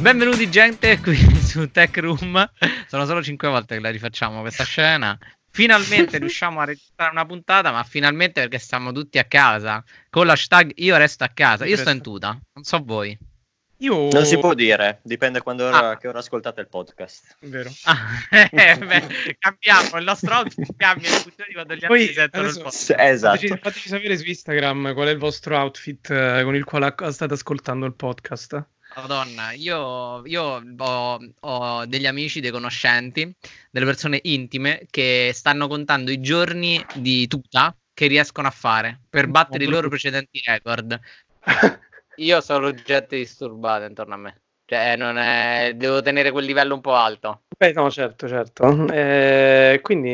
Benvenuti gente qui su Tech Room. Sono solo 5 volte che la rifacciamo questa scena. Finalmente riusciamo a registrare una puntata, ma finalmente perché siamo tutti a casa. Con l'hashtag io resto a casa. Io sto in tuta, non so voi. Io... Non si può dire, dipende quando ora, ah. che ora ascoltate il podcast. Vero. Ah, eh, beh, cambiamo, il nostro outfit cambia in funzione di quando gli altri sentono il podcast. Esatto. Fateci, fateci, sapere su Instagram qual è il vostro outfit eh, con il quale state ascoltando il podcast. Madonna, io, io ho, ho, degli amici, dei conoscenti, delle persone intime che stanno contando i giorni di tuta che riescono a fare per battere i loro precedenti record. Io sono gente disturbata intorno a me. Cioè, è... devo tenere quel livello un po' alto. Beh, no, certo, certo. Eh, quindi...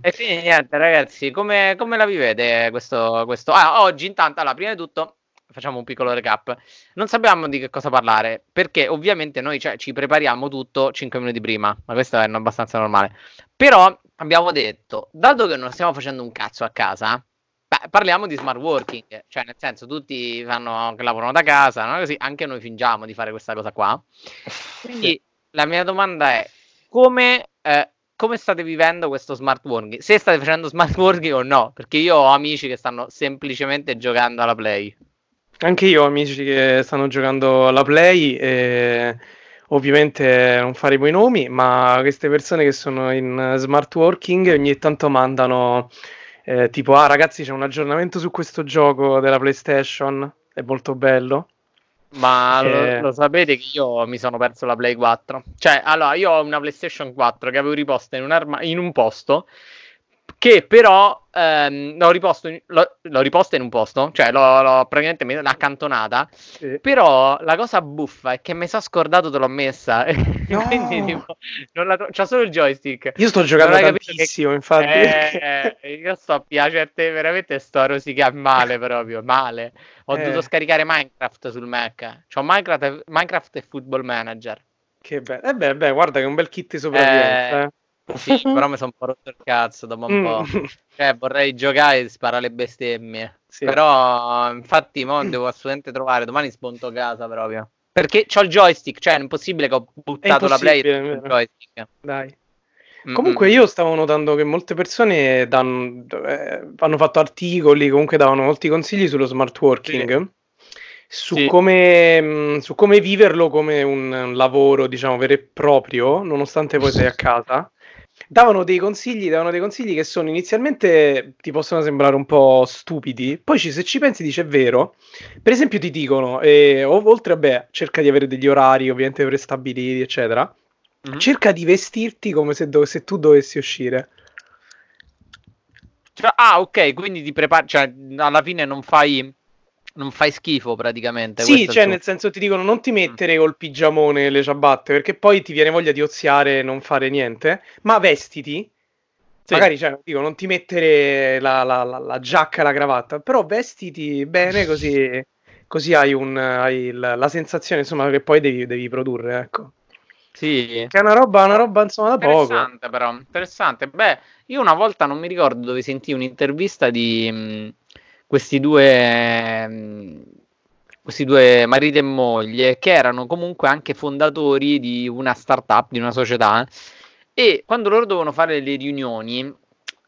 E quindi niente, ragazzi, come, come la vivete questo, questo... Ah, oggi intanto, allora, prima di tutto, facciamo un piccolo recap. Non sappiamo di che cosa parlare, perché ovviamente noi cioè, ci prepariamo tutto 5 minuti prima, ma questo è abbastanza normale. Però abbiamo detto, dato che non stiamo facendo un cazzo a casa, Beh, parliamo di smart working, cioè nel senso tutti fanno lavorano da casa, no? così anche noi fingiamo di fare questa cosa qua. Quindi la mia domanda è come, eh, come state vivendo questo smart working? Se state facendo smart working o no? Perché io ho amici che stanno semplicemente giocando alla play. Anche io ho amici che stanno giocando alla play e ovviamente non faremo i nomi, ma queste persone che sono in smart working ogni tanto mandano eh, tipo, ah ragazzi c'è un aggiornamento su questo gioco della PlayStation, è molto bello. Ma eh... lo, lo, sapete che io mi sono perso la Play 4? Cioè, allora, io ho una PlayStation 4 che avevo riposta in un, arma- in un posto che però ehm, l'ho, riposto in, l'ho, l'ho, riposta in un posto, cioè l'ho, l'ho praticamente l'ho accantonata, sì. però la cosa buffa è che mi sono scordato te l'ho messa, no. quindi tipo, non la tro- c'ho solo il joystick. Io sto giocando tantissimo, che... infatti. Eh, eh, io sto a piacere, veramente sto a rosicare male proprio, male. Ho eh. dovuto scaricare Minecraft sul Mac, c'ho Minecraft, Minecraft e Football Manager. Che bello, eh beh, beh, guarda che è un bel kit di sopravvivenza, eh. Sì, però mi sono un po' rotto il cazzo dopo un po'. Mm. Cioè, vorrei giocare e sparare le bestemmie. Sì. Però, infatti, mo devo assolutamente trovare. Domani sponto casa proprio. Perché ho il joystick, cioè è impossibile che ho buttato la play il joystick. Dai. Comunque io stavo notando che molte persone danno, eh, hanno fatto articoli, comunque davano molti consigli sullo smart working. Sì. Su, sì. come, mh, su, come, viverlo come un, un, lavoro, diciamo, vero e proprio, nonostante poi sei a casa davano dei consigli, davano dei consigli che sono inizialmente ti possono sembrare un po' stupidi, poi ci, se ci pensi dice è vero. Per esempio ti dicono, eh, oltre a beh, cerca di avere degli orari ovviamente prestabiliti, eccetera, mm-hmm. cerca di vestirti come se, do- se tu dovessi uscire. Cioè, ah, ok, quindi ti prepari, cioè alla fine non fai non fai schifo praticamente. Sì, cioè nel senso ti dicono non ti mm. mettere col pigiamone e le ciabatte perché poi ti viene voglia di oziare e non fare niente, ma vestiti. Sì. Magari cioè, dico, non ti mettere la, la, la, la, giacca e la cravatta, però vestiti bene così, così hai, un, hai la, la, sensazione insomma, che poi devi, devi produrre. Ecco. Sì. Che è una roba, una roba insomma da poco. Interessante però, interessante. Beh, io una volta non mi ricordo dove sentii un'intervista di mm, questi due, mm, questi due marito e moglie che erano comunque anche fondatori di una startup, di una società e quando loro dovevano fare le riunioni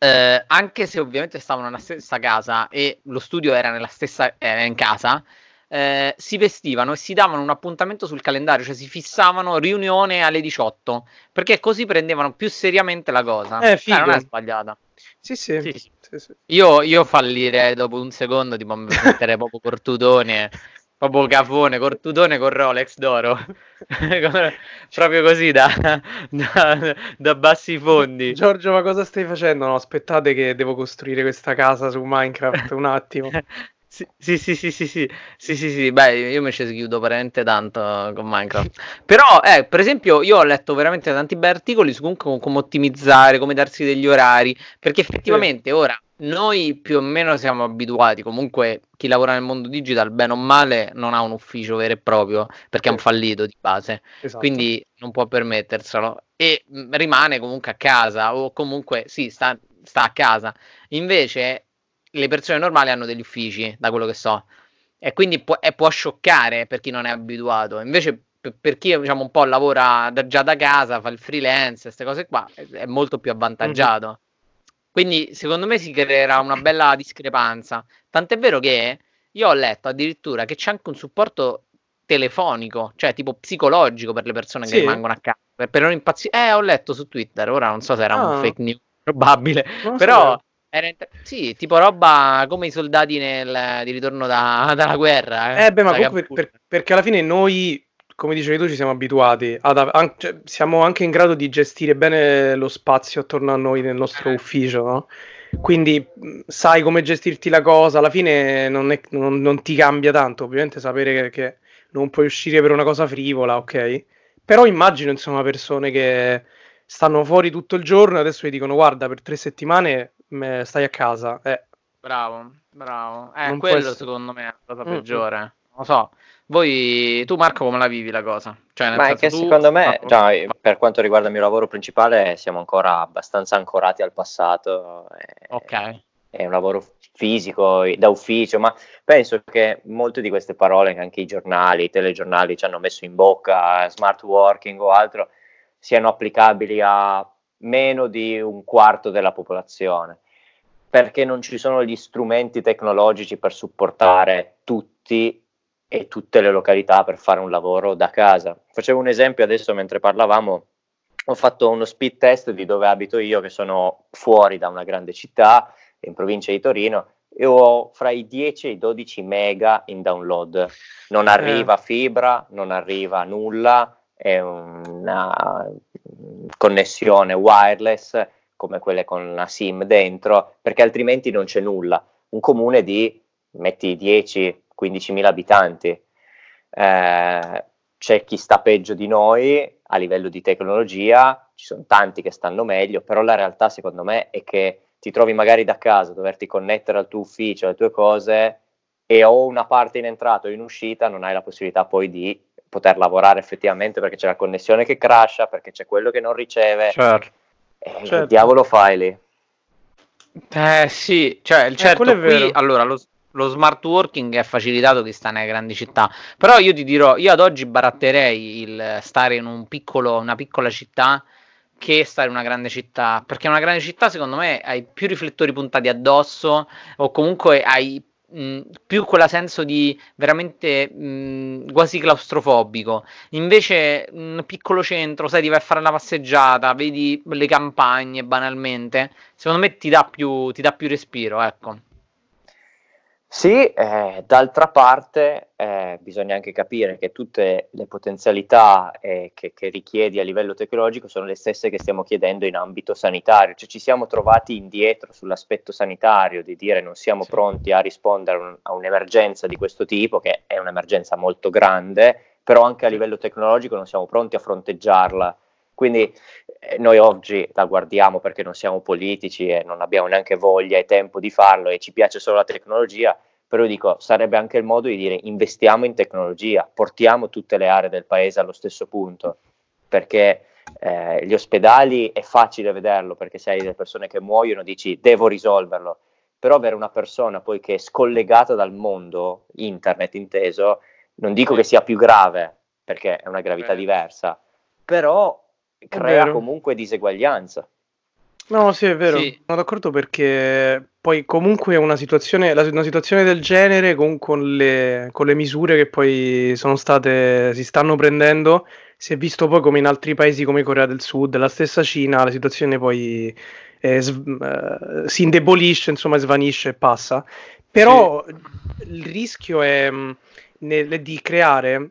eh, anche se ovviamente stavano nella stessa casa e lo studio era nella stessa era in casa eh, si vestivano e si davano un appuntamento sul calendario, cioè si fissavano riunione alle 18 perché così prendevano più seriamente la cosa. Eh, eh non è sbagliata. Sì, sì. sì, sì. Sì, sì. Io, io, fallirei dopo un secondo, tipo mettere proprio Cortudone, proprio cafone, Cortudone con Rolex d'oro, proprio così da, da, da, bassi fondi. Giorgio, ma cosa stai facendo? No, aspettate che devo costruire questa casa su Minecraft un attimo. Sì, sì, sì, sì, sì, sì, sì, sì, sì, beh, io mi ci chiudo veramente tanto con Minecraft. Però, eh, per esempio, io ho letto veramente tanti bei articoli su comunque come ottimizzare, come darsi degli orari, perché effettivamente sì. ora noi più o meno siamo abituati, comunque chi lavora nel mondo digital, bene o male, non ha un ufficio vero e proprio, perché sì. è un fallito di base, esatto. quindi non può permetterselo e rimane comunque a casa o comunque sì, sta, sta a casa. Invece le persone normali hanno degli uffici, da quello che so. E quindi può, e può scioccare per chi non è abituato. Invece, per, per chi diciamo, un po' lavora da, già da casa, fa il freelance, queste cose qua, è, è molto più avvantaggiato. Mm-hmm. Quindi secondo me si creerà una bella discrepanza. Tant'è vero che io ho letto addirittura che c'è anche un supporto telefonico, cioè tipo psicologico per le persone sì. che rimangono a casa, per, per non impazzire. Eh, ho letto su Twitter, ora non so se era ah. un fake news, probabile, però... So inter- sì, tipo roba come i soldati nel, di ritorno da, dalla guerra. Eh, eh beh, ma comunque per, perché alla fine noi, come dicevi tu, ci siamo abituati, ad, an- cioè, siamo anche in grado di gestire bene lo spazio attorno a noi nel nostro eh. ufficio, no? Quindi sai come gestirti la cosa, alla fine non, è, non, non ti cambia tanto, ovviamente sapere che, che, non puoi uscire per una cosa frivola, ok? Però immagino insomma persone che stanno fuori tutto il giorno e adesso gli dicono guarda per tre settimane stai a casa. Eh. Bravo, bravo. Eh, non quello secondo me è la cosa mm, peggiore. Mm. Non lo so. Voi, tu Marco, come la vivi la cosa? Cioè, Ma è che secondo me, già, per quanto riguarda il mio lavoro principale, siamo ancora abbastanza ancorati al passato. ok. È un lavoro fisico, da ufficio, ma penso che molte di queste parole che anche i giornali, i telegiornali ci hanno messo in bocca, smart working o altro, siano applicabili a meno di un quarto della popolazione, perché non ci sono gli strumenti tecnologici per supportare tutti e tutte le località per fare un lavoro da casa. Facevo un esempio adesso mentre parlavamo, ho fatto uno speed test di dove abito io, che sono fuori da una grande città, in provincia di Torino, e ho fra i 10 e i 12 mega in download. Non eh. arriva fibra, non arriva nulla, è una connessione wireless come quelle con la SIM dentro, perché altrimenti non c'è nulla. Un comune di, metti 10-15 mila abitanti, eh, c'è chi sta peggio di noi a livello di tecnologia, ci sono tanti che stanno meglio, però la realtà secondo me è che ti trovi magari da casa, doverti connettere al tuo ufficio, alle tue cose, e o una parte in entrata o in uscita, non hai la possibilità poi di poter lavorare effettivamente perché c'è la connessione che crasha, perché c'è quello che non riceve. Certo. E certo. Che diavolo fai lì? Eh sì, cioè il eh, certo eh, qui, allora lo, lo, smart working è facilitato chi sta nelle grandi città, però io ti dirò, io ad oggi baratterei il stare in un piccolo, una piccola città che stare in una grande città, perché una grande città secondo me hai più riflettori puntati addosso o comunque hai mh, più quella senso di veramente mh, quasi claustrofobico. Invece, un piccolo centro, sai, ti vai a fare una passeggiata, vedi le campagne banalmente, secondo me ti dà più, ti dà più respiro, ecco. Sì, eh, d'altra parte eh, bisogna anche capire che tutte le potenzialità eh, che, che, richiedi a livello tecnologico sono le stesse che stiamo chiedendo in ambito sanitario, cioè ci siamo trovati indietro sull'aspetto sanitario di dire non siamo sì. pronti a rispondere un, a un'emergenza di questo tipo, che è un'emergenza molto grande, però anche a livello tecnologico non siamo pronti a fronteggiarla quindi eh, noi oggi la guardiamo perché non siamo politici e non abbiamo neanche voglia e tempo di farlo e ci piace solo la tecnologia, però dico, sarebbe anche il modo di dire investiamo in tecnologia, portiamo tutte le aree del paese allo stesso punto, perché eh, gli ospedali è facile vederlo perché se hai delle persone che muoiono dici devo risolverlo, però avere una persona poi che è scollegata dal mondo, internet inteso, non dico che sia più grave perché è una gravità diversa, però crea comunque diseguaglianza. No, sì, è vero, sì. sono d'accordo perché poi comunque una situazione, una situazione del genere con, con, le, con, le, misure che poi sono state, si stanno prendendo, si è visto poi come in altri paesi come Corea del Sud, la stessa Cina, la situazione poi eh, sv- eh, si indebolisce, insomma svanisce e passa. Però sì. il rischio è mh, nel, di creare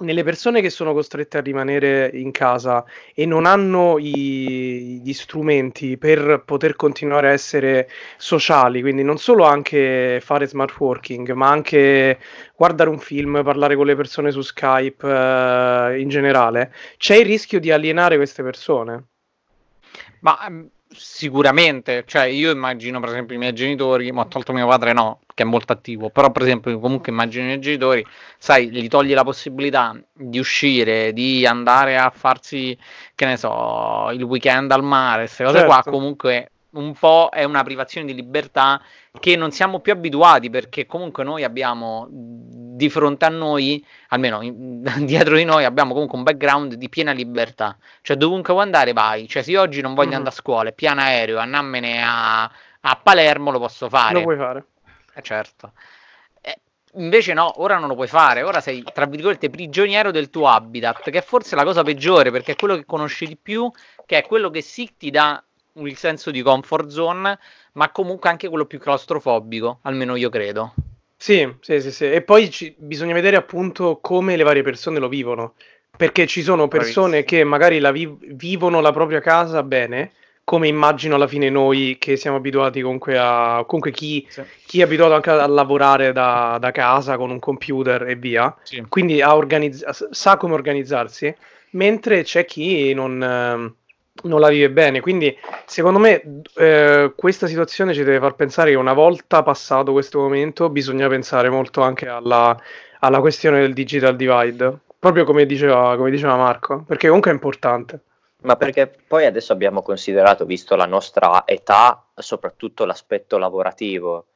nelle persone che sono costrette a rimanere in casa e non hanno i, gli strumenti per poter continuare a essere sociali, quindi non solo anche fare smart working, ma anche guardare un film, parlare con le persone su Skype eh, in generale, c'è il rischio di alienare queste persone. Ma ehm, Sicuramente, cioè io immagino per esempio i miei genitori, ma tolto mio padre no, che è molto attivo, però per esempio comunque immagino i miei genitori, sai, gli togli la possibilità di uscire, di andare a farsi, che ne so, il weekend al mare, queste cose certo. qua, comunque un po' è una privazione di libertà che non siamo più abituati perché comunque noi abbiamo di fronte a noi, almeno in, dietro di noi, abbiamo comunque un background di piena libertà. Cioè, dovunque vuoi andare, vai. Cioè, se io oggi non voglio mm-hmm. andare a scuola, piano aereo, andammene a, a Palermo, lo posso fare. Lo puoi fare. Eh, certo. Eh, invece no, ora non lo puoi fare, ora sei, tra virgolette, prigioniero del tuo habitat, che è forse la cosa peggiore, perché è quello che conosci di più, che è quello che sì ti dà il senso di comfort zone, ma comunque anche quello più claustrofobico, almeno io credo. Sì, sì, sì, sì. E poi ci, bisogna vedere appunto come le varie persone lo vivono, perché ci sono persone che magari la vi- vivono la propria casa bene, come immagino alla fine noi che siamo abituati comunque a... comunque chi, sì. chi è abituato anche a lavorare da, da, casa con un computer e via, sì. quindi organizz- sa come organizzarsi, mentre c'è chi non non la vive bene. Quindi, secondo me, eh, questa situazione ci deve far pensare che una volta passato questo momento, bisogna pensare molto anche alla, alla questione del digital divide, proprio come diceva, come diceva Marco, perché comunque è importante. Ma perché poi adesso abbiamo considerato, visto la nostra età, soprattutto l'aspetto lavorativo.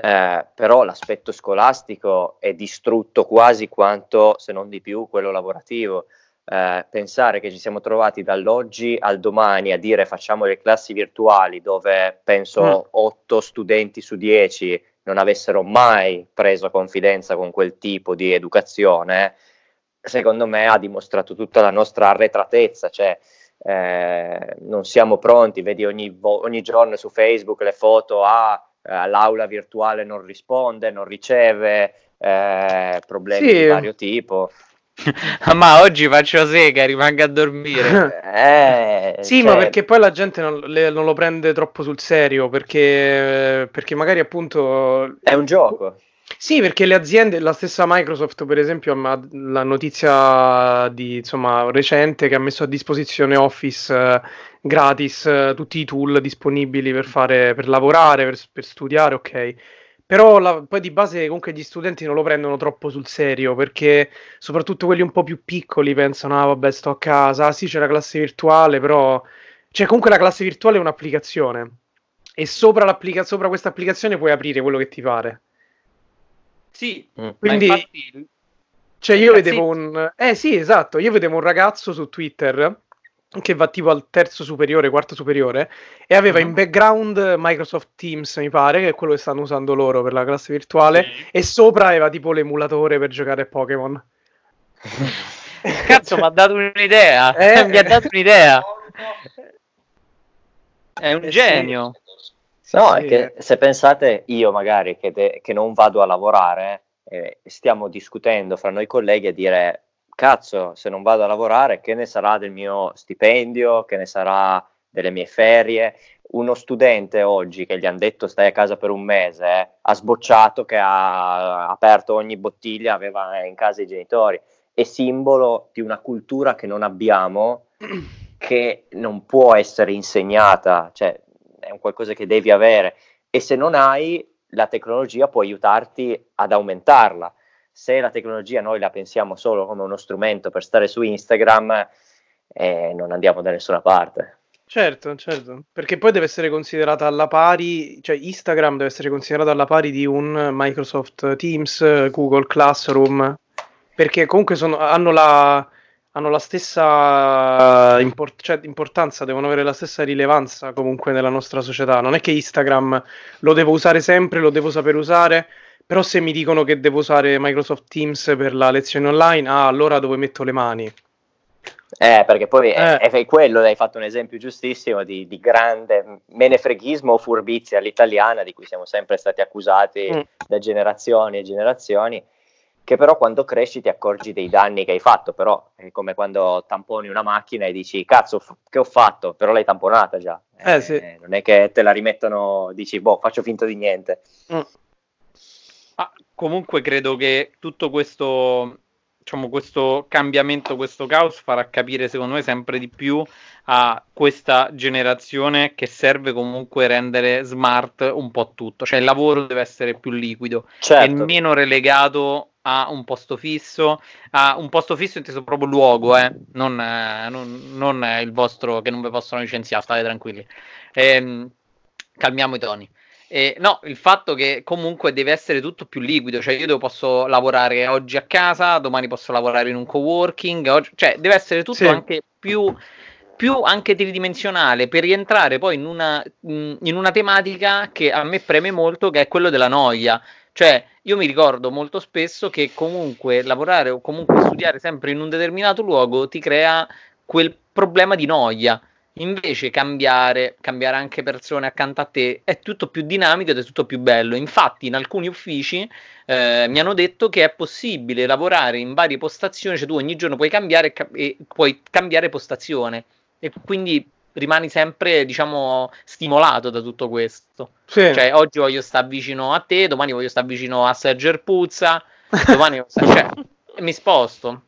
Eh, però l'aspetto scolastico è distrutto quasi quanto, se non di più, quello lavorativo eh, pensare che ci siamo trovati dall'oggi al domani a dire facciamo le classi virtuali dove penso mm. 8 studenti su 10 non avessero mai preso confidenza con quel tipo di educazione, secondo me ha dimostrato tutta la nostra arretratezza, cioè eh, non siamo pronti, vedi ogni, vo- ogni, giorno su Facebook le foto, ah, eh, l'aula virtuale non risponde, non riceve, eh, problemi sì. di vario tipo. ma oggi faccio sega, rimango a dormire. eh, sì, cioè... ma perché poi la gente non, le, non, lo prende troppo sul serio, perché, perché magari appunto... È un gioco. Sì, perché le aziende, la stessa Microsoft per esempio, la notizia di, insomma, recente che ha messo a disposizione Office eh, gratis, eh, tutti i tool disponibili per, fare, per lavorare, per, per studiare, ok però la, poi di base comunque gli studenti non lo prendono troppo sul serio perché soprattutto quelli un po' più piccoli pensano, ah vabbè sto a casa, ah, sì c'è la classe virtuale, però... Cioè comunque la classe virtuale è un'applicazione e sopra, sopra questa applicazione puoi aprire quello che ti pare. Sì, mm. quindi... Infatti... Cioè io vedevo un... Eh sì, esatto, io vedevo un ragazzo su Twitter che va tipo al terzo superiore, quarto superiore, e aveva in background Microsoft Teams, mi pare, che è quello che stanno usando loro per la classe virtuale, sì. e sopra aveva tipo l'emulatore per giocare a Pokémon. Cazzo, mi ha dato un'idea. Eh? mi ha dato un'idea. È un eh, genio. No, sì. è che se pensate io magari che, de- che non vado a lavorare, eh, stiamo discutendo fra noi colleghi a dire cazzo, se non vado a lavorare, che ne sarà del mio stipendio, che ne sarà delle mie ferie? Uno studente oggi che gli hanno detto stai a casa per un mese, eh, ha sbocciato che ha aperto ogni bottiglia, aveva in casa i genitori. È simbolo di una cultura che non abbiamo, che non può essere insegnata, cioè è un qualcosa che devi avere. E se non hai, la tecnologia può aiutarti ad aumentarla se la tecnologia noi la pensiamo solo come uno strumento per stare su Instagram, eh, non andiamo da nessuna parte. Certo, certo, perché poi deve essere considerata alla pari, cioè Instagram deve essere considerato alla pari di un Microsoft Teams, Google Classroom, perché comunque sono, hanno, la, hanno, la, stessa import, cioè, importanza, devono avere la stessa rilevanza comunque nella nostra società. Non è che Instagram lo devo usare sempre, lo devo saper usare, però se mi dicono che devo usare Microsoft Teams per la lezione online, ah, allora dove metto le mani? Eh, perché poi eh. È, è, quello, hai fatto un esempio giustissimo di, di, grande menefreghismo o furbizia all'italiana di cui siamo sempre stati accusati mm. da generazioni e generazioni, che però quando cresci ti accorgi dei danni che hai fatto, però è come quando tamponi una macchina e dici cazzo che ho fatto, però l'hai tamponata già. Eh, eh, sì. Non è che te la rimettono, dici boh faccio finta di niente. Mm. Ah, comunque credo che tutto questo, diciamo, questo cambiamento, questo caos farà capire secondo me sempre di più a questa generazione che serve comunque rendere smart un po' tutto, cioè il lavoro deve essere più liquido certo. e meno relegato a un posto fisso, a un posto fisso inteso proprio luogo, eh? non, eh, non, non il vostro che non vi possono licenziare, state tranquilli. Ehm, calmiamo i toni. Eh, no, il fatto che comunque deve essere tutto più liquido, cioè io posso lavorare oggi a casa, domani posso lavorare in un coworking, oggi, cioè deve essere tutto sì. anche più, più anche tridimensionale per rientrare poi in una, in una tematica che a me preme molto, che è quello della noia. Cioè, io mi ricordo molto spesso che comunque lavorare o comunque studiare sempre in un determinato luogo ti crea quel problema di noia. Invece cambiare, cambiare anche persone accanto a te è tutto più dinamico ed è tutto più bello. Infatti, in alcuni uffici eh, mi hanno detto che è possibile lavorare in varie postazioni, cioè tu ogni giorno puoi cambiare e puoi cambiare postazione e quindi rimani sempre, diciamo, stimolato da tutto questo. Sì. Cioè, oggi voglio stare vicino a te, domani voglio stare vicino a Sergio Puzza, domani cioè, mi sposto.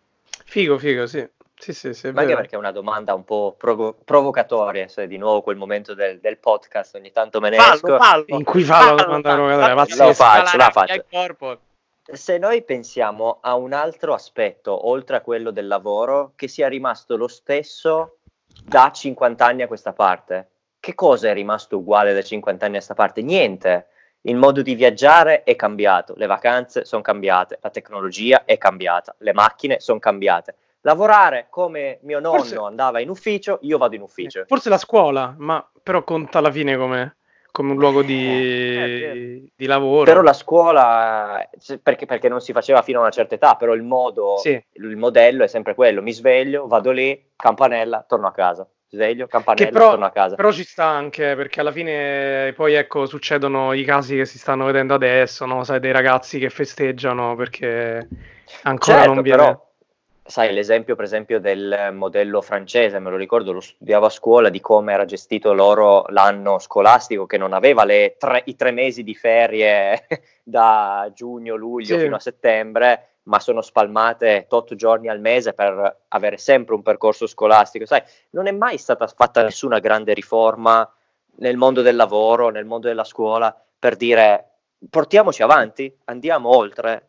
Figo, figo, sì. Sì, sì, sì, Ma anche perché è una domanda un po' provo- provocatoria, se di nuovo quel momento del, del, podcast ogni tanto me ne fallo, esco. Fallo, in cui fa la domanda provocatoria, la faccio, la faccio. Se noi pensiamo a un altro aspetto, oltre a quello del lavoro, che sia rimasto lo stesso da 50 anni a questa parte, che cosa è rimasto uguale da 50 anni a questa parte? Niente. Il modo di viaggiare è cambiato, le vacanze sono cambiate, la tecnologia è cambiata, le macchine sono cambiate lavorare come mio nonno forse, andava in ufficio, io vado in ufficio. Forse la scuola, ma però conta alla fine come, come un luogo di, eh, di, lavoro. Però la scuola, perché, perché, non si faceva fino a una certa età, però il modo, sì. il modello è sempre quello, mi sveglio, vado lì, campanella, torno a casa. Sveglio, campanella, però, torno a casa. Però ci sta anche perché alla fine poi ecco succedono i casi che si stanno vedendo adesso, no? Sai, dei ragazzi che festeggiano perché ancora certo, non viene. Però sai, l'esempio per esempio del modello francese, me lo ricordo, lo studiavo a scuola di come era gestito loro l'anno scolastico, che non aveva tre, i tre mesi di ferie da giugno, luglio sì. fino a settembre, ma sono spalmate tot giorni al mese per avere sempre un percorso scolastico. Sai, non è mai stata fatta nessuna grande riforma nel mondo del lavoro, nel mondo della scuola, per dire portiamoci avanti, andiamo oltre.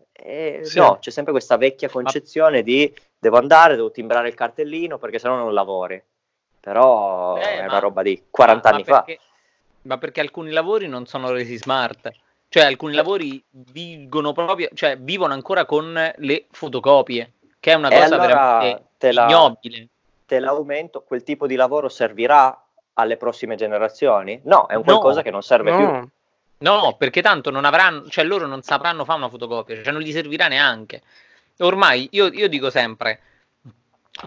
Sì. No, c'è sempre questa vecchia concezione di devo andare, devo timbrare il cartellino perché sennò non lavori. Però eh, è ma, una roba di 40 ma, anni ma perché, fa. Ma perché alcuni lavori non sono resi smart. Cioè, alcuni lavori vivono proprio, cioè, vivono ancora con le fotocopie, che è una cosa allora veramente te la, ignobile. Te l'aumento, quel tipo di lavoro servirà alle prossime generazioni? No, è un qualcosa no, che non serve no. più. No, perché tanto non avranno, cioè loro non sapranno fare una fotocopia, cioè non gli servirà neanche ormai io, io dico sempre,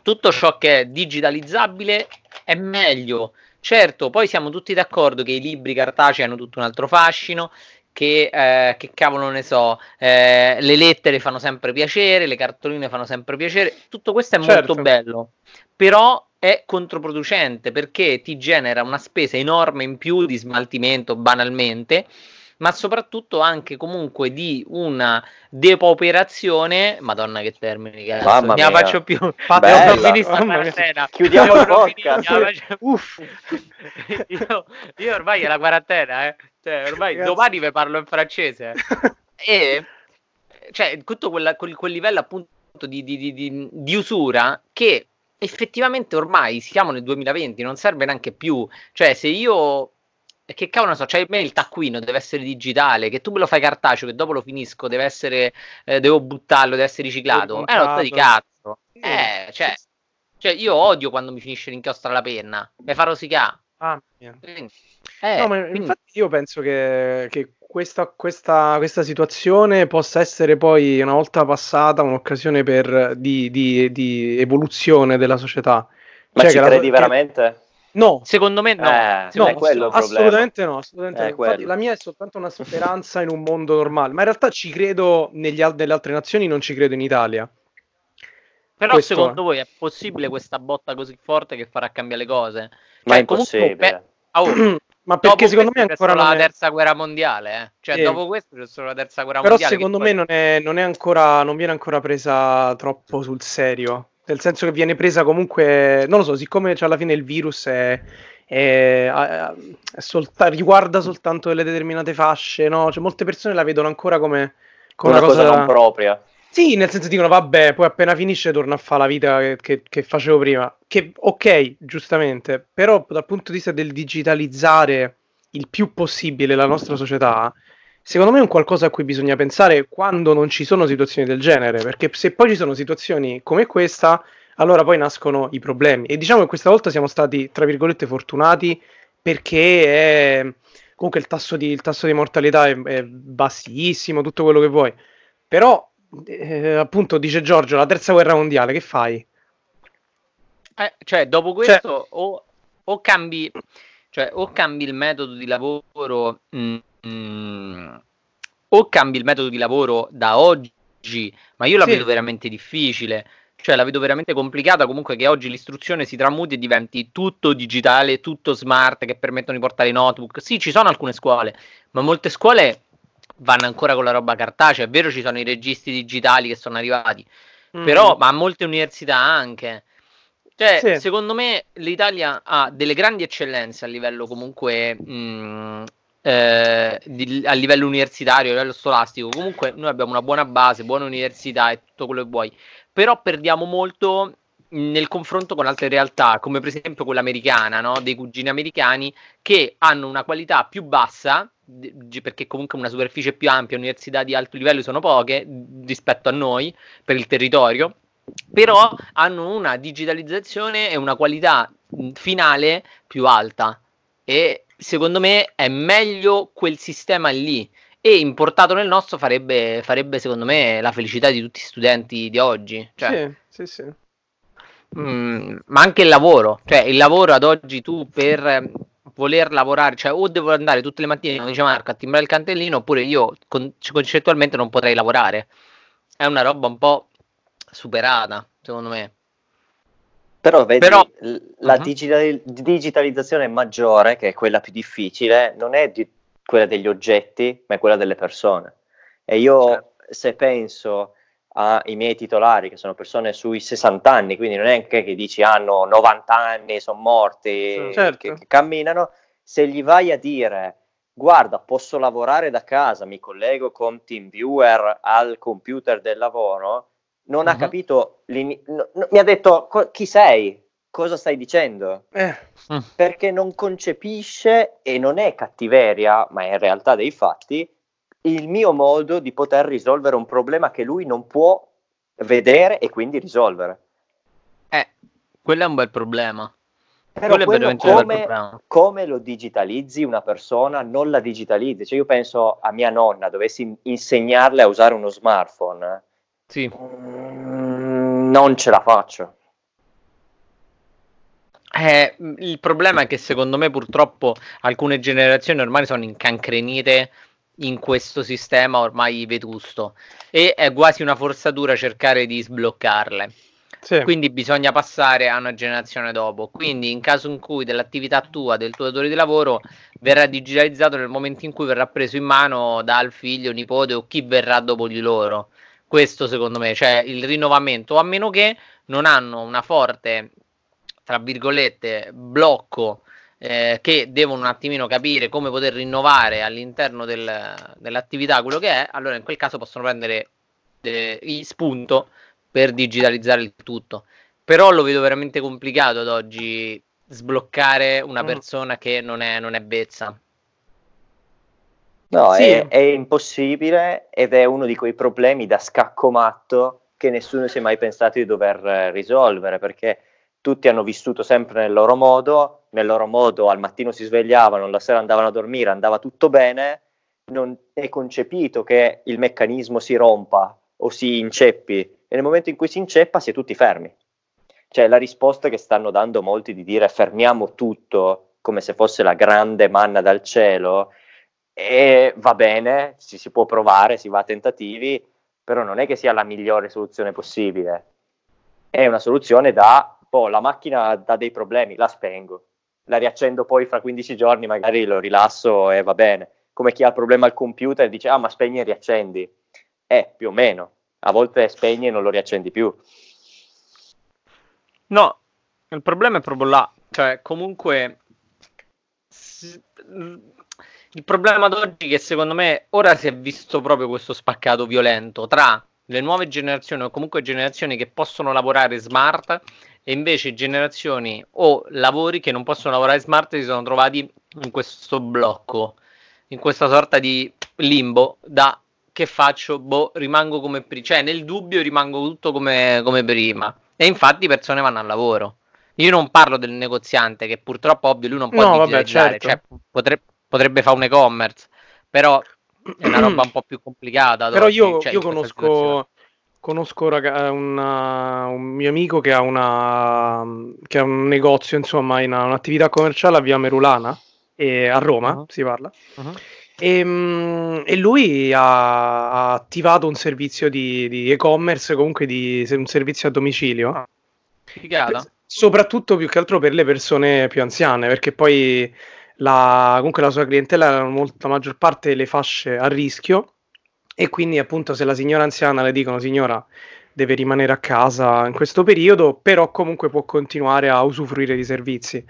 tutto ciò che è digitalizzabile è meglio. Certo, poi siamo tutti d'accordo che i libri cartacei hanno tutto un altro fascino, che, eh, che cavolo ne so, eh, le lettere fanno sempre piacere, le cartoline fanno sempre piacere, tutto questo è certo. molto bello, però è controproducente perché ti genera una spesa enorme in più di smaltimento banalmente ma soprattutto anche comunque di una depauperazione. Madonna, che termini, cazzo. Mamma ne la faccio più. Bella. Chiudiamo il podcast. Uff. io, io, ormai è la quarantena, eh. Cioè, ormai Grazie. domani vi parlo in francese. e cioè, tutto quella, quel, quel livello appunto di, di, di, di usura che effettivamente ormai siamo nel 2020, non serve neanche più. Cioè, se io che cavolo ne so, cioè me il taccuino deve essere digitale, che tu me lo fai cartaceo, che dopo lo finisco, deve essere, eh, devo buttarlo, deve essere riciclato. È una roba di cazzo. Eh, cioè, cioè, io odio quando mi finisce l'inchiostro alla penna, mi fa rosicare. Ah, eh, no, ma quindi... infatti io penso che, che questa, questa, questa, situazione possa essere poi, una volta passata, un'occasione per, di, di, di evoluzione della società. Ma cioè ci credi la, veramente? No, secondo me no. Eh, no assolutamente no. Assolutamente no. Infatti, la mia è soltanto una speranza in un mondo normale, ma in realtà ci credo negli, nelle altre nazioni, non ci credo in Italia. Però Questo secondo è. voi è possibile questa botta così forte che farà cambiare le cose? Cioè, ma è impossibile. Pe- oh, ma perché secondo me ancora la è... terza guerra mondiale, eh? cioè sì. dopo questo c'è solo la terza guerra Però mondiale. Però secondo me poi... non, è, non, è ancora, non viene ancora presa troppo sul serio nel senso che viene presa comunque, non lo so, siccome alla fine il virus è, è, è, è solta, riguarda soltanto delle determinate fasce, no? Cioè, molte persone la vedono ancora come, come una, una, cosa, non propria. Sì, nel senso dicono, vabbè, poi appena finisce torna a fare la vita che, che, che, facevo prima. Che, ok, giustamente, però dal punto di vista del digitalizzare il più possibile la nostra società, secondo me è un qualcosa a cui bisogna pensare quando non ci sono situazioni del genere, perché se poi ci sono situazioni come questa, allora poi nascono i problemi. E diciamo che questa volta siamo stati, tra virgolette, fortunati perché è, comunque il tasso di, il tasso di mortalità è, è, bassissimo, tutto quello che vuoi. Però, eh, appunto, dice Giorgio, la terza guerra mondiale, che fai? Eh, cioè, dopo cioè questo cioè, o, o, cambi, cioè, o cambi il metodo di lavoro, mm, mm, o cambi il metodo di lavoro da oggi, ma io la sì. vedo veramente difficile cioè la vedo veramente complicata comunque che oggi l'istruzione si tramuti e diventi tutto digitale, tutto smart che permettono di portare i notebook. Sì, ci sono alcune scuole, ma molte scuole vanno ancora con la roba cartacea. È vero, ci sono i registri digitali che sono arrivati, mm. però, ma molte università anche. Cioè, sì. secondo me l'Italia ha delle grandi eccellenze a livello comunque mh, mm, eh, di, a livello universitario, a livello scolastico. Comunque noi abbiamo una buona base, buona università e tutto quello che vuoi però perdiamo molto nel confronto con altre realtà, come per esempio quella americana, no? dei cugini americani, che hanno una qualità più bassa, perché comunque una superficie più ampia, università di alto livello sono poche rispetto a noi per il territorio, però hanno una digitalizzazione e una qualità finale più alta. E secondo me è meglio quel sistema lì e importato nel nostro farebbe, farebbe, secondo me la felicità di tutti gli studenti di oggi. Cioè, sì, sì, sì. Mm, ma anche il lavoro, cioè il lavoro ad oggi tu per voler lavorare, cioè o devo andare tutte le mattine, come dice Marco, a timbrare il cantellino, oppure io con, concettualmente non potrei lavorare. È una roba un po' superata, secondo me. Però vedi, Però, la uh-huh. digital- digitalizzazione maggiore, che è quella più difficile, non è di quella degli oggetti, ma è quella delle persone. E io certo. se penso ai miei titolari, che sono persone sui 60 anni, quindi non è che, che dici hanno 90 anni, sono morti, certo. che, che camminano, se gli vai a dire guarda, posso lavorare da casa, mi collego con TeamViewer al computer del lavoro, non uh-huh. ha capito, no, no, mi ha detto chi sei, cosa stai dicendo? Eh. Mm. Perché non concepisce e non è cattiveria, ma è in realtà dei fatti, il mio modo di poter risolvere un problema che lui non può vedere e quindi risolvere. Eh, quello è un bel problema. Però quello come, come, lo digitalizzi una persona, non la digitalizzi. Cioè io penso a mia nonna, dovessi insegnarle a usare uno smartphone. Sì. Mm, non ce la faccio. Eh, il problema è che secondo me purtroppo alcune generazioni ormai sono incancrenite in questo sistema ormai vetusto e è quasi una forzatura cercare di sbloccarle. Sì. Quindi bisogna passare a una generazione dopo. Quindi, in caso in cui dell'attività tua, del tuo datore di lavoro, verrà digitalizzato nel momento in cui verrà preso in mano dal figlio, nipote o chi verrà dopo di loro. Questo secondo me, cioè il rinnovamento, a meno che non hanno una forte tra virgolette, blocco eh, che devono un attimino capire come poter rinnovare all'interno del, dell'attività quello che è, allora in quel caso possono prendere eh, spunto per digitalizzare il tutto. Però lo vedo veramente complicato ad oggi sbloccare una mm. persona che non è, non è bezza. No, sì. è, è, impossibile ed è uno di quei problemi da scacco matto che nessuno si è mai pensato di dover eh, risolvere perché tutti hanno vissuto sempre nel loro modo, nel loro modo al mattino si svegliavano, la sera andavano a dormire, andava tutto bene, non è concepito che il meccanismo si rompa o si inceppi e nel momento in cui si inceppa si è tutti fermi. Cioè la risposta che stanno dando molti di dire fermiamo tutto come se fosse la grande manna dal cielo e va bene, si, si può provare, si va a tentativi, però non è che sia la migliore soluzione possibile. È una soluzione da oh, la macchina dà dei problemi, la spengo, la riaccendo poi fra 15 giorni, magari lo rilasso e va bene. Come chi ha il problema al computer dice, ah ma spegni e riaccendi. Eh, più o meno. A volte spegni e non lo riaccendi più. No, il problema è proprio là. Cioè, comunque... Il problema ad oggi è che secondo me ora si è visto proprio questo spaccato violento tra le nuove generazioni o comunque generazioni che possono lavorare smart e invece generazioni o lavori che non possono lavorare smart si sono trovati in questo blocco, in questa sorta di limbo da che faccio? Boh, rimango come prima, cioè nel dubbio rimango tutto come, come prima e infatti persone vanno al lavoro. Io non parlo del negoziante che purtroppo ovvio lui non può no, vabbè, certo. cioè, potrebbe, potrebbe fare un e-commerce, però è una roba un po' più complicata. Però io, cioè, io conosco, conosco raga, una, un mio amico che ha, una, che ha un negozio, insomma, in un'attività commerciale a Via Merulana, e a Roma uh-huh. si parla. Uh-huh. E, mm, e, lui ha, ha, attivato un servizio di, di, e-commerce, comunque di un servizio a domicilio. Ah, figata. Soprattutto più che altro per le persone più anziane, perché poi la, comunque la sua clientela, molto, la maggior parte le fasce a rischio e quindi appunto se la signora anziana le dicono signora deve rimanere a casa in questo periodo, però comunque può continuare a usufruire di servizi.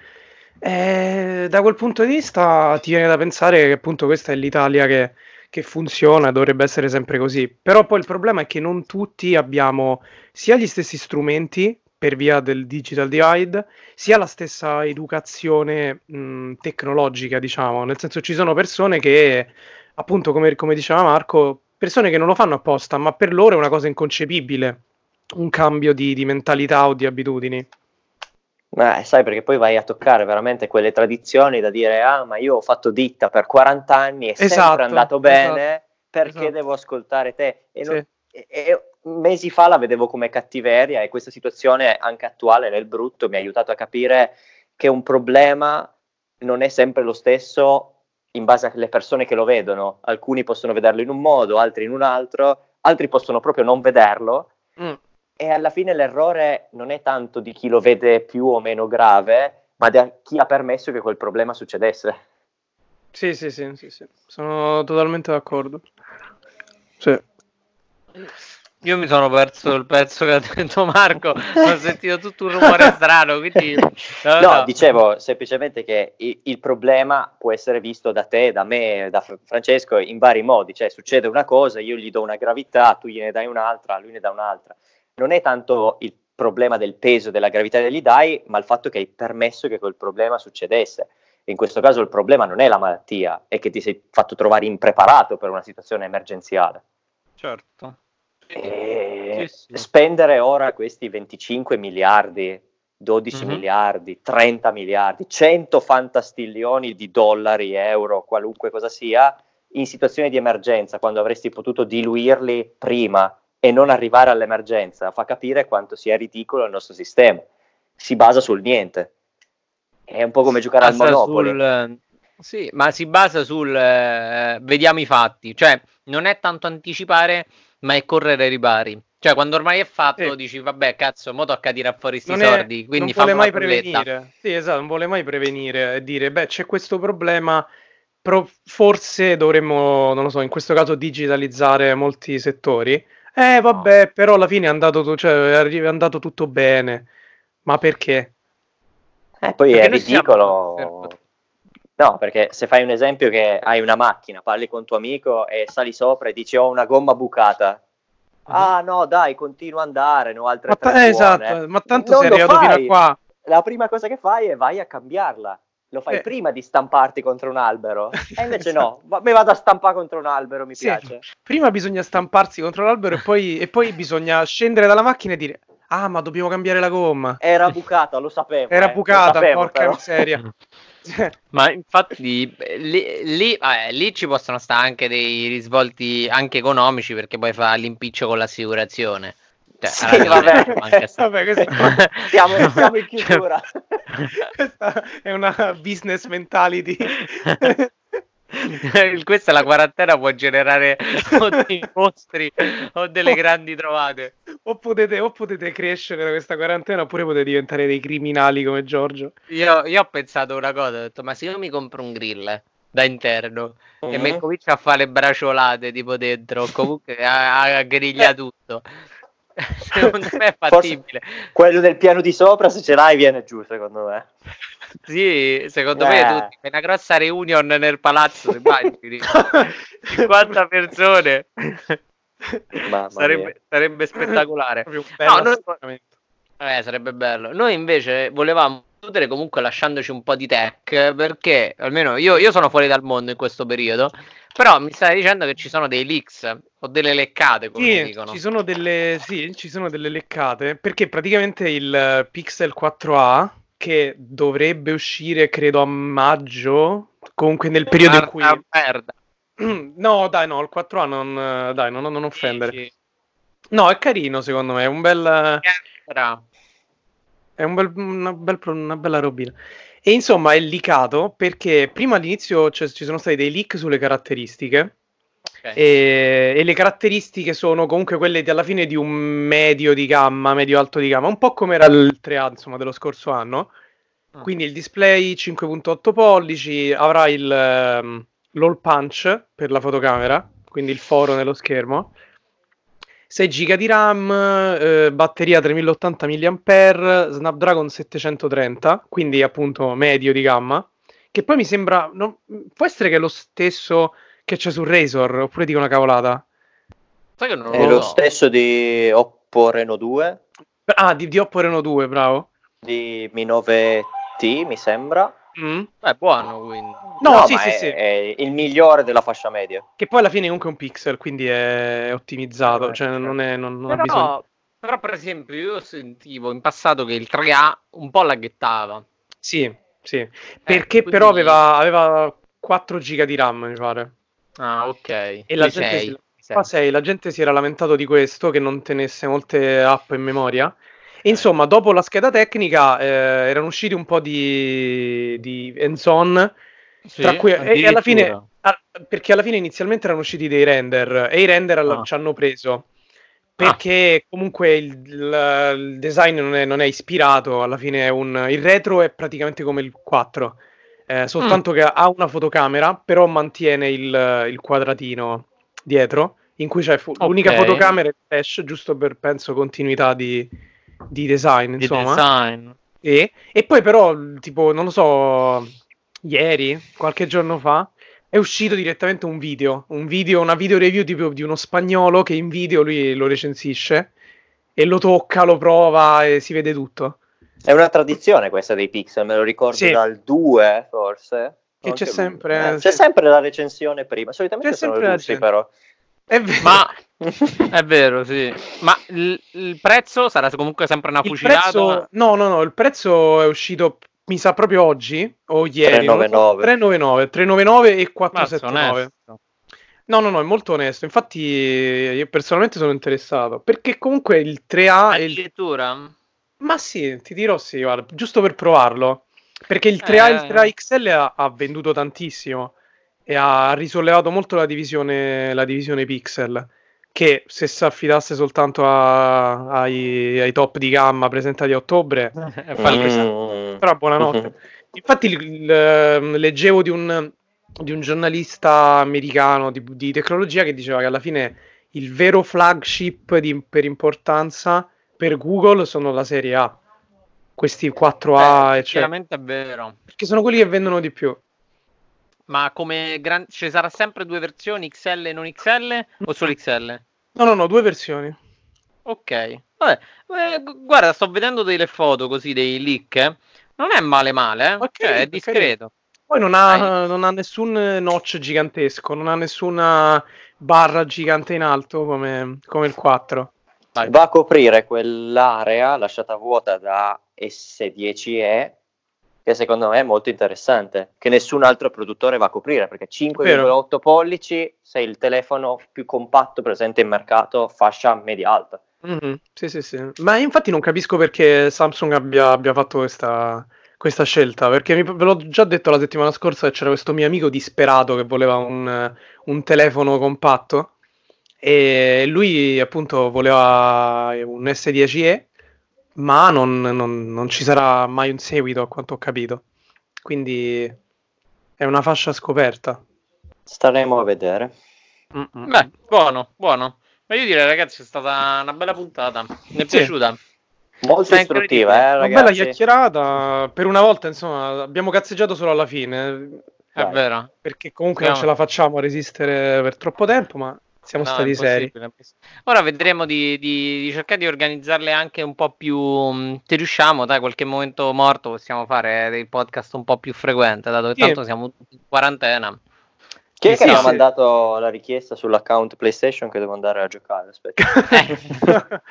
E da quel punto di vista ti viene da pensare che appunto questa è l'Italia che, che funziona, dovrebbe essere sempre così. Però poi il problema è che non tutti abbiamo sia gli stessi strumenti per via del digital divide, sia la stessa educazione mh, tecnologica, diciamo, nel senso ci sono persone che, appunto, come, come diceva Marco, persone che non lo fanno apposta, ma per loro è una cosa inconcepibile un cambio di, di mentalità o di abitudini. Beh, sai, perché poi vai a toccare veramente quelle tradizioni da dire, ah, ma io ho fatto ditta per 40 anni, è esatto, sempre andato bene, esatto, perché esatto. devo ascoltare te? E, sì. non, e, e, mesi fa la vedevo come cattiveria e questa situazione anche attuale nel brutto mi ha aiutato a capire che un problema non è sempre lo stesso in base alle persone che lo vedono. Alcuni possono vederlo in un modo, altri in un altro, altri possono proprio non vederlo. Mm. E alla fine l'errore non è tanto di chi lo vede più o meno grave, ma di chi ha permesso che quel problema succedesse. Sì, sì, sì, sì, sì. sono totalmente d'accordo. Sì. Io mi sono perso il pezzo che ha detto Marco, ho sentito tutto un rumore strano, quindi... No, no, no. dicevo semplicemente che il, il, problema può essere visto da te, da me, da Francesco in vari modi, cioè succede una cosa, io gli do una gravità, tu gliene dai un'altra, lui ne dà un'altra. Non è tanto il problema del peso, della gravità che gli dai, ma il fatto che hai permesso che quel problema succedesse. In questo caso il problema non è la malattia, è che ti sei fatto trovare impreparato per una situazione emergenziale. Certo. E sì, sì. spendere ora questi 25 miliardi, 12 mm-hmm. miliardi, 30 miliardi, 100 fantastiglioni di dollari, euro, qualunque cosa sia, in situazioni di emergenza, quando avresti potuto diluirli prima e non arrivare all'emergenza, fa capire quanto sia ridicolo il nostro sistema. Si basa sul niente. È un po' come giocare al Monopoli. Sul, sì, ma si basa sul eh, vediamo i fatti, cioè non è tanto anticipare ma è correre ai ripari. Cioè, quando ormai è fatto, sì. dici, vabbè, cazzo, mo tocca tirare fuori questi soldi. Quindi non vuole mai prevenire. Sì, esatto, non vuole mai prevenire e dire, beh, c'è questo problema. Però forse dovremmo, non lo so, in questo caso digitalizzare molti settori. Eh, vabbè, però alla fine è andato, cioè, è andato tutto bene. Ma perché? Eh, poi perché è ridicolo. No, perché se fai un esempio che hai una macchina, parli con tuo amico e sali sopra e dici ho una gomma bucata. Uh-huh. Ah no, dai, continua ad andare, no, altre ma t- Esatto, ma tanto non sei arrivato fino a qua. La prima cosa che fai è vai a cambiarla. Lo fai eh. prima di stamparti contro un albero. E invece esatto. no, mi vado a stampare contro un albero, mi sì, piace. Prima bisogna stamparsi contro l'albero e poi, e poi bisogna scendere dalla macchina e dire Ah, ma dobbiamo cambiare la gomma. Era bucata, lo sapevo. Era eh, bucata, sapevo, porca però. miseria. Ma infatti lì, lì, eh, lì, ci possono stare anche dei risvolti anche economici perché poi fa l'impiccio con l'assicurazione. Cioè, sì, vabbè. vabbè questo... siamo, siamo, in chiusura. Questa è una business mentality. Questa è la quarantena può generare o dei mostri o delle grandi trovate. O potete, o potete, crescere da questa quarantena oppure potete diventare dei criminali come Giorgio. Io, io ho pensato una cosa, ho detto ma se io mi compro un grill da interno uh-huh. e mi mhm. comincio a fare le braciolate tipo dentro, comunque a, a griglia tutto. secondo me è fattibile. Forse quello del piano di sopra, se ce l'hai, viene giù, secondo me. Sì, secondo eh. me tutti, una grossa reunion nel palazzo, immagini, 50 persone. Sarebbe, sarebbe, spettacolare. no, noi, Eh, sarebbe bello. Noi invece volevamo chiudere comunque lasciandoci un po' di tech, perché almeno io, io sono fuori dal mondo in questo periodo, però mi stai dicendo che ci sono dei leaks o delle leccate, come sì, dicono. Ci sono delle, sì, ci sono delle leccate, perché praticamente il Pixel 4a, che dovrebbe uscire credo a maggio, comunque nel periodo in cui... merda. No, dai, no, il 4A non, dai, non, non offendere. No, è carino secondo me, è un bel... È un bel, una, bel, una, bella robina. E insomma è licato perché prima all'inizio cioè, ci sono stati dei leak sulle caratteristiche. Okay. E, e, le caratteristiche sono comunque quelle di, alla fine di un medio di gamma, medio alto di gamma, un po' come era il 3A insomma, dello scorso anno. Ah. Quindi il display 5.8 pollici avrà il, um, l'all punch per la fotocamera, quindi il foro nello schermo 6 GB di RAM, eh, batteria 3080 mAh, Snapdragon 730, quindi appunto medio di gamma, che poi mi sembra... Non, può essere che è lo stesso che c'è su Razor, oppure dico una cavolata? Sai che non è lo, lo stesso di Oppo Reno 2. Ah, di, di Oppo Reno 2, bravo. Di Mi 9T, mi sembra. Mm. È buono, quindi. No, no sì, sì, è, sì. È il migliore della fascia media. Che poi alla fine è comunque un pixel, quindi è ottimizzato, cioè non, è, non, non però, ha bisogno. Però, per esempio, io sentivo in passato che il 3A un po' laghettava. Sì, sì. Eh, Perché quindi... però aveva, aveva 4 giga di RAM, mi pare. Ah, ok. E la gente, 6. Si, 6, la gente si era lamentato di questo, che non tenesse molte app in memoria. Insomma, dopo la scheda tecnica eh, erano usciti un po' di, di hands-on, sì, tra cui, e, alla fine, a, perché alla fine inizialmente erano usciti dei render e i render ah. ci hanno preso perché ah. comunque il, il, il design non è, non è, ispirato, alla fine un, il retro è praticamente come il 4, eh, soltanto mm. che ha una fotocamera, però mantiene il, il quadratino dietro, in cui c'è fu- okay. l'unica fotocamera e flash, giusto per, penso, continuità di, di design, di insomma. Design. E, e poi però, tipo, non lo so, ieri, qualche giorno fa, è uscito direttamente un video, un video, una video review tipo di uno spagnolo che in video lui lo recensisce e lo tocca, lo prova e si vede tutto. È una tradizione questa dei pixel, me lo ricordo sì. dal 2 forse. Che c'è sempre, eh, c'è sempre la recensione prima, solitamente c'è sono russi però. È vero. Ma è vero, sì. Ma il, il, prezzo sarà comunque sempre una fucilata? Prezzo, no, no, no, il prezzo è uscito mi sa proprio oggi o ieri 399 399, 399 e 479 no no no è molto onesto. Infatti io personalmente sono interessato perché comunque il 3A addirittura il... ma sì ti dirò sì guarda giusto per provarlo. Perché il 3A e il 3A eh. XL ha, ha venduto tantissimo e ha risollevato molto la divisione, la divisione pixel che se si affidasse soltanto a, ai, ai, top di gamma presentati a ottobre mm. però buonanotte. Infatti il, il, ehm, leggevo di un, di un, giornalista americano di, di, tecnologia che diceva che alla fine il vero flagship di, per importanza per Google sono la serie A questi 4A eh, chiaramente è vero. Perché sono quelli che vendono di più ma come gran... ci sarà sempre due versioni XL e non XL o solo XL? No, no, no, due versioni. Ok. Vabbè, eh, guarda, sto vedendo delle foto così, dei leak. Eh. Non è male male, eh? Okay, cioè, è discreto. Poi non ha, non ha, nessun notch gigantesco, non ha nessuna barra gigante in alto come, come il 4. Vai. Va a coprire quell'area lasciata vuota da S10e che secondo me è molto interessante, che nessun altro produttore va a coprire, perché 5,8 pollici sei il telefono più compatto presente in mercato, fascia media alta. Mm-hmm. Sì, sì, sì. Ma infatti non capisco perché Samsung abbia, abbia fatto questa, questa, scelta, perché mi, ve l'ho già detto la settimana scorsa c'era questo mio amico disperato che voleva un, un telefono compatto e lui appunto voleva un S10e ma non, non, non, ci sarà mai un seguito a quanto ho capito. Quindi è una fascia scoperta. Staremo a vedere. Mm-mm. Beh, buono, buono. Ma io direi, ragazzi, è stata una bella puntata. Mi è sì. piaciuta. Molto istruttiva, eh, ragazzi. Una bella chiacchierata. Per una volta, insomma, abbiamo cazzeggiato solo alla fine. È vero. Perché comunque Siamo. non ce la facciamo a resistere per troppo tempo, ma Siamo no, stati seri. Ora vedremo di, di, di, cercare di organizzarle anche un po' più. Mm, se riusciamo, dai, qualche momento morto possiamo fare dei podcast un po' più frequenti, dato che tanto siamo in quarantena. Chi è che sì, mi ha mandato la richiesta sull'account PlayStation che devo andare a giocare? Aspetta.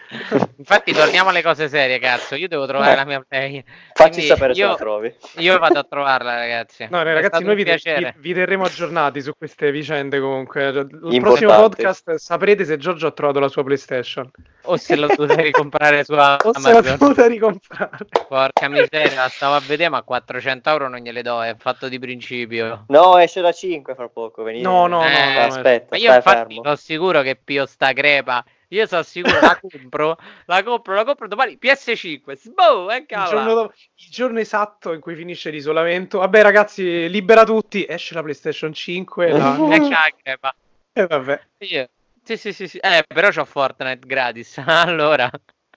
Infatti, torniamo alle cose serie, cazzo. Io devo trovare eh. la mia play. Facci Quindi sapere io, se la trovi. Io vado a trovarla, ragazzi. No, ragazzi, noi vi, vi, vi, terremo aggiornati su queste vicende. Comunque, il Importante. prossimo podcast saprete se Giorgio ha trovato la sua PlayStation. O se l'ho dovuta ricomprare su Amazon. O se l'ha dovuta ricomprare. Porca miseria, stavo a vedere, ma 400 euro non gliele do. È fatto di principio. No, esce da 5 fra poco venire. No, no, eh, no, no, aspetta. Ma io infatti sono sicuro che Pio sta crepa. Io sono sicuro la compro, la compro, la compro domani PS5. Sboh, il, giorno dopo, il giorno esatto in cui finisce l'isolamento. Vabbè, ragazzi, libera tutti. Esce la PlayStation 5. La... e crepa. E vabbè. Io. Sì, sì, sì, sì. Eh, però c'ho Fortnite gratis. allora.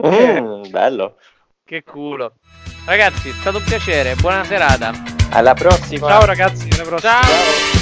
Mm, bello. Che culo. Ragazzi, è stato un piacere. Buona serata. Alla prossima. Ciao ragazzi, alla prossima. Ciao. Ciao.